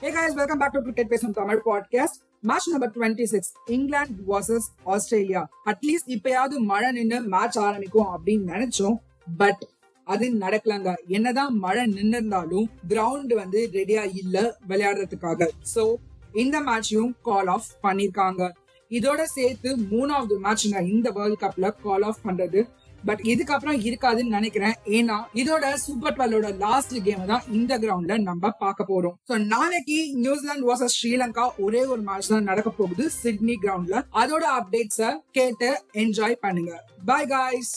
Hey guys, welcome back to Cricket Based on Tamil podcast. Match number twenty six England versus Australia at least இப்பயாவது மழை நின்று match ஆரம்பிக்கும் அப்படின்னு நினைச்சோம். But அது நடக்கலங்க. என்னதான் மழை நின்னிருந்தாலும் கிரவுண்ட் வந்து ரெடியா இல்ல விளையாடுறதுக்காக. சோ இந்த மேட்சையும் கால் ஆஃப் பண்ணிருக்காங்க. இதோட சேர்த்து மூணாவது மேட்ச் இந்த வேர்ல்ட் கப்ல கால் ஆஃப் பண்றது பட் இதுக்கப்புறம் இருக்காதுன்னு நினைக்கிறேன். ஏன்னா இதோட சூப்பர் டுவெல்லோட லாஸ்ட் கேம் தான் இந்த கிரவுண்ட்ல நம்ம பார்க்க போறோம். சோ நாளைக்கு நியூசிலாந்து வர்சஸ் ஸ்ரீலங்கா ஒரே ஒரு மேட்ச் தான் நடக்க போகுது சிட்னி கிரவுண்ட்ல அதோட அப்டேட்ஸ கேட்டு என்ஜாய் பண்ணுங்க. Bye guys